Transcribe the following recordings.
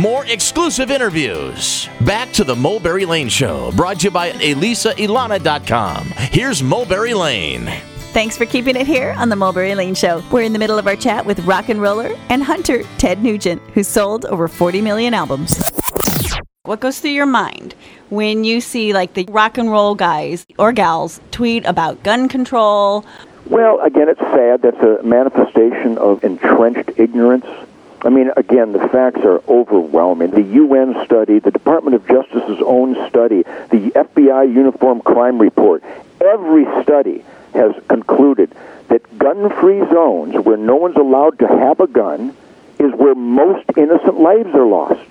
more exclusive interviews. Back to the Mulberry Lane Show, brought to you by ElisaElana.com. Here's Mulberry Lane. Thanks for keeping it here on the Mulberry Lane Show. We're in the middle of our chat with rock and roller and hunter Ted Nugent, who sold over 40 million albums. What goes through your mind when you see like the rock and roll guys or gals tweet about gun control? Well, again, it's sad. That's a manifestation of entrenched ignorance. I mean, again, the facts are overwhelming. The UN study, the Department of Justice's own study, the FBI Uniform Crime Report, every study has concluded that gun free zones where no one's allowed to have a gun is where most innocent lives are lost.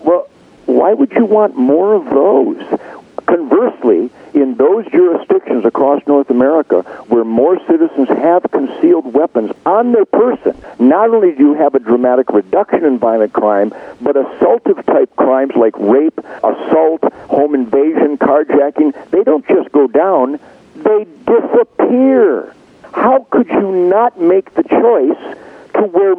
Well, why would you want more of those? Conversely, in those jurisdictions across North America where more citizens have concealed weapons on their person, not only do you have a dramatic reduction in violent crime, but assaultive type crimes like rape, assault, home invasion, carjacking, they don't just go down, they disappear. How could you not make the choice to where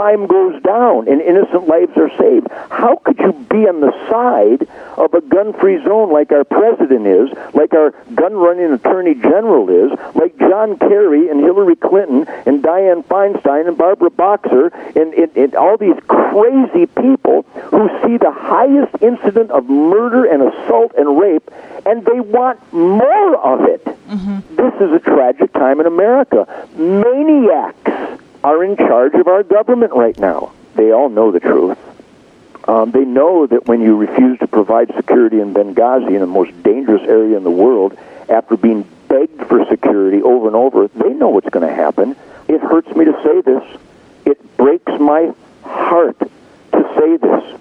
crime goes down and innocent lives are saved? How could you be on the side of a gun-free zone like our president is, like our gun-running attorney general is, like John Kerry and Hillary Clinton and Dianne Feinstein and Barbara Boxer and, and, and all these crazy people who see the highest incident of murder and assault and rape and they want more of it. Mm-hmm. This is a tragic time in America. Maniacs are in charge of our government right now. They all know the truth. Um, they know that when you refuse to provide security in Benghazi, in the most dangerous area in the world, after being begged for security over and over, they know what's going to happen. It hurts me to say this. It breaks my heart to say this.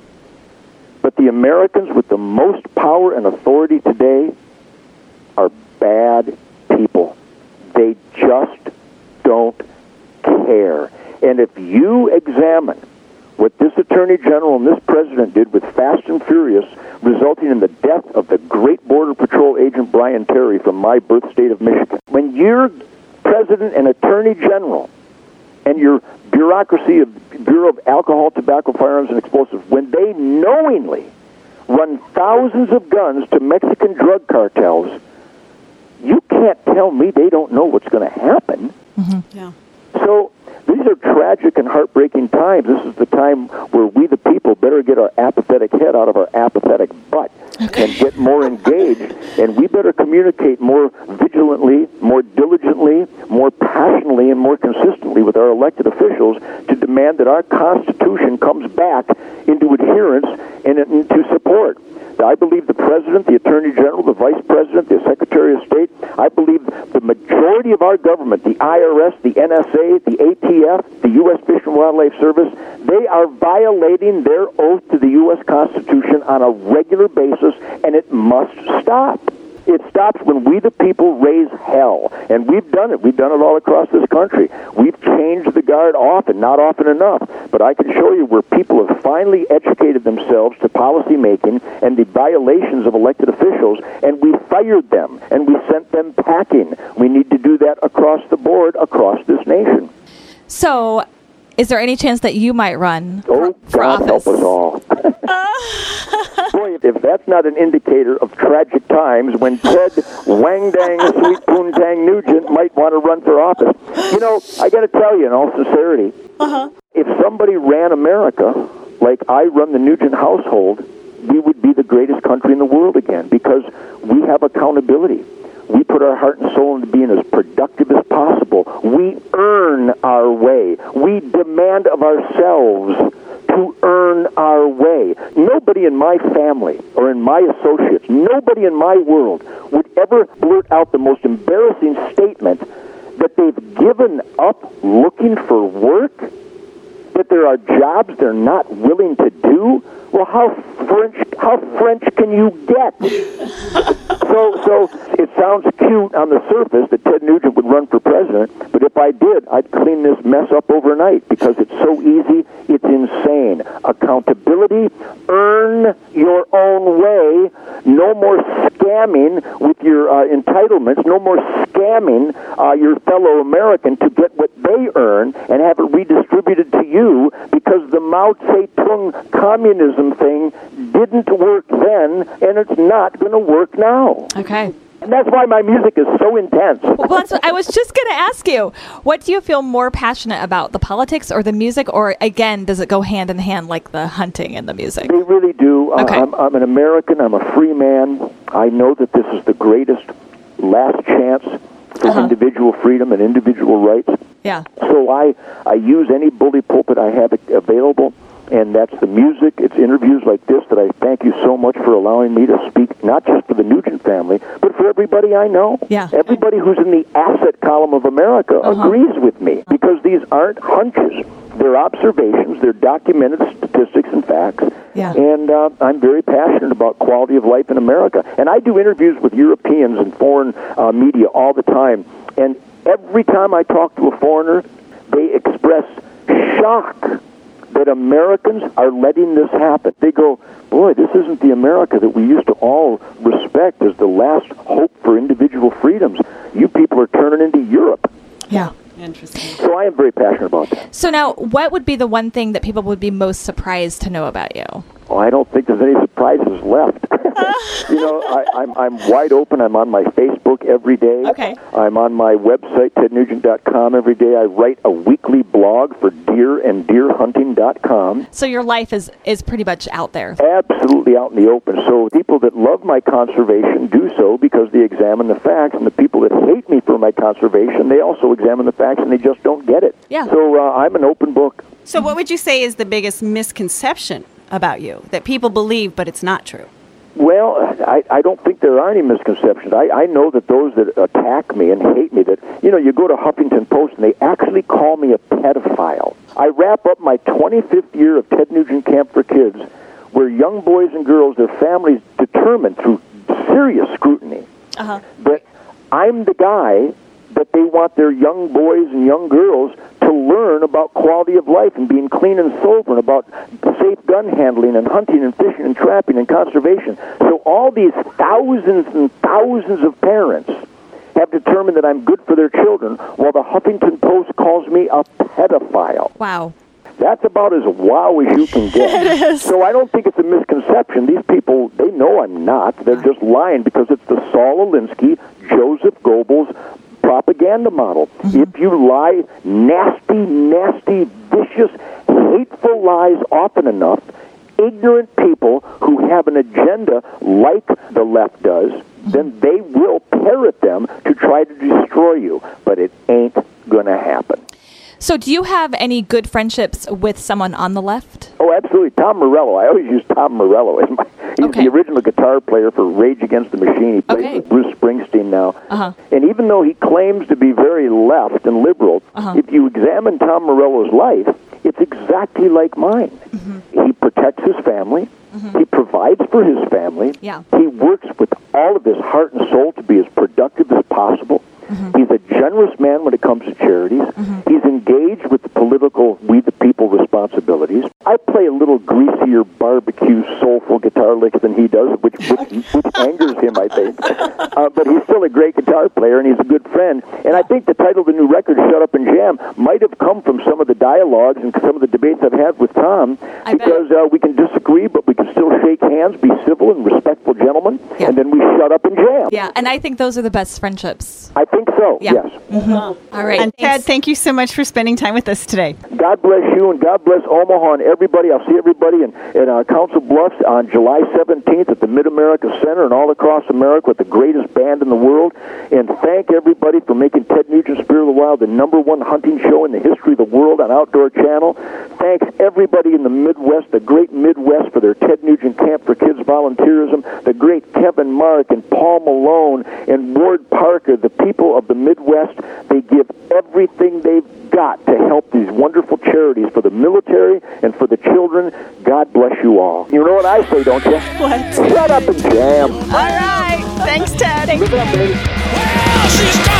But the Americans with the most power and authority today are bad people. They just don't care. And if you examine what this Attorney General and this President did with Fast and Furious, resulting in the death of the great Border Patrol agent Brian Terry from my birth state of Michigan, when your President and Attorney General and your bureaucracy of Bureau of Alcohol, Tobacco, Firearms, and Explosives, when they knowingly run thousands of guns to Mexican drug cartels, you can't tell me they don't know what's going to happen. Mm-hmm. Yeah. These are tragic and heartbreaking times. This is the time where we, the people, better get our apathetic head out of our apathetic butt okay. and get more engaged. And we better communicate more vigilantly, more diligently, more passionately, and more consistently with our elected officials to demand that our Constitution comes back into adherence and into support. I believe the President, the Attorney General, the Vice President, the Secretary of State, I believe the majority of our government, the IRS, the NSA, the ATF, the U.S. Fish and Wildlife Service, they are violating their oath to the U.S. Constitution on a regular basis, and it must stop. It stops when we, the people, raise hell. And we've done it. We've done it all across this country. We've changed the guard often, not often enough. But I can show you where people have finally educated themselves to policy making and the violations of elected officials, and we fired them and we sent them packing. We need to do that across the board, across this nation. So, is there any chance that you might run oh, for, God office? help us all. If that's not an indicator of tragic times when Ted Wang Dang Sweet Poontang Nugent might want to run for office. You know, I got to tell you in all sincerity, uh-huh. if somebody ran America like I run the Nugent household, we would be the greatest country in the world again because we have accountability. We put our heart and soul into being as productive as possible. We earn our way. We demand of ourselves to earn our way. Nobody in my family or in my associates, nobody in my world would ever blurt out the most embarrassing statement that they've given up looking for work, that there are jobs they're not willing to do. Well, how French how French can you get? so so it sounds cute on the surface that Ted Nugent would run for president, but if I did, I'd clean this mess up overnight because it's so easy, it's insane. Accountability, earn your own way, no more scamming with your uh, entitlements, no more scamming uh, your fellow American to get what they earn and have it redistributed to you because the Mao Zedong communism thing didn't work then and it's not going to work now. Okay. And that's why my music is so intense. Well, that's what I was just going to ask you. What do you feel more passionate about, the politics or the music, or again, does it go hand in hand like the hunting and the music? They really do. Uh, Okay. I'm, I'm an American. I'm a free man. I know that this is the greatest last chance for Uh-huh. individual freedom and individual rights. Yeah. So I, I use any bully pulpit I have available, and that's the music. It's interviews like this that I thank you so much for allowing me to speak, not just for the Nugent family, but for everybody I know. Yeah. Everybody who's in the asset column of America Uh-huh. agrees with me because these aren't hunches. They're observations, they're documented statistics and facts. Yeah. And uh, I'm very passionate about quality of life in America. And I do interviews with Europeans and foreign uh, media all the time. And every time I talk to a foreigner, they express shock that Americans are letting this happen. They go, boy, this isn't the America that we used to all respect as the last hope for individual freedoms. You people are turning into Europe. Yeah. Interesting. So I am very passionate about that. So now, what would be the one thing that people would be most surprised to know about you? Oh, I don't think there's any surprises left. you know, I, I'm I'm wide open. I'm on my Facebook every day. Okay. I'm on my website tednugent.com every day. I write a weekly blog for deer and deerhunting.com. So your life is is pretty much out there. Absolutely out in the open. So people that love my conservation do so because they examine the facts, and the people that hate me for my conservation, they also examine the facts and they just don't get it. Yeah. So uh, I'm an open book. So, what would you say is the biggest misconception about you that people believe, but it's not true? Well, I, I don't think there are any misconceptions. I, I know that those that attack me and hate me, that, you know, you go to Huffington Post and they actually call me a pedophile. I wrap up my 25th year of Ted Nugent Camp for Kids, where young boys and girls, their families determined through serious scrutiny Uh-huh. that I'm the guy that they want their young boys and young girls to learn about quality of life and being clean and sober and about safe gun handling and hunting and fishing and trapping and conservation. So all these thousands and thousands of parents have determined that I'm good for their children while the Huffington Post calls me a pedophile. Wow. That's about as wow as you can get. So I don't think it's a misconception. These people, they know I'm not. They're just lying because it's the Saul Alinsky, Joseph Goebbels propaganda model. Mm-hmm. If you lie nasty, often enough, ignorant people who have an agenda like the left does, then they will parrot them to try to destroy you. But it ain't going to happen. So do you have any good friendships with someone on the left? Oh, absolutely. Tom Morello. I always use Tom Morello as my. He's Okay. the original guitar player for Rage Against the Machine. He plays Okay. with Bruce Springsteen now. Uh-huh. And even though he claims to be very left and liberal, Uh-huh. if you examine Tom Morello's life, it's exactly like mine. Mm-hmm. He protects his family. He provides for his family. Yeah. He works with all of his heart and soul to be as productive as possible. Mm-hmm. He's a generous man when it comes to charities. He's engaged with the political we the people responsibilities. I play a little greasier barbecue soulful guitar licks than he does, which which, which angers him, I think. Uh, but he's still a great guitar player and he's a good friend. And I think the title of the new record, "Shut Up and Jam," might have come from some of the dialogues and some of the debates I've had with Tom, I because uh, we can disagree, but we can still shake hands, be civil and respectful gentlemen, Yeah. and then we shut up and jam. Yeah, and I think those are the best friendships. I think so. Yeah. Yes. All right. And Ted, thank you so much for spending time with us today. God bless you and God bless Omaha and everybody. I'll see everybody in, in uh, Council Bluffs on July 17th at the Mid America Center and all across America with the greatest band in the world. And thank everybody for making Ted Nugent Spirit of the Wild the number one hunting show in the history of the world on Outdoor Channel. Thanks everybody in the Midwest, the great Midwest, for their Ted Nugent Camp for Kids volunteerism. The great Kevin Mark and Paul Malone and Ward Parker, the people of the Midwest. They give everything they've got to help these wonderful charities for the military and for the children. God bless you all. You know what I say, don't you? What? Shut up and jam. All right. Thanks, Ted. It baby. Well, she's gone.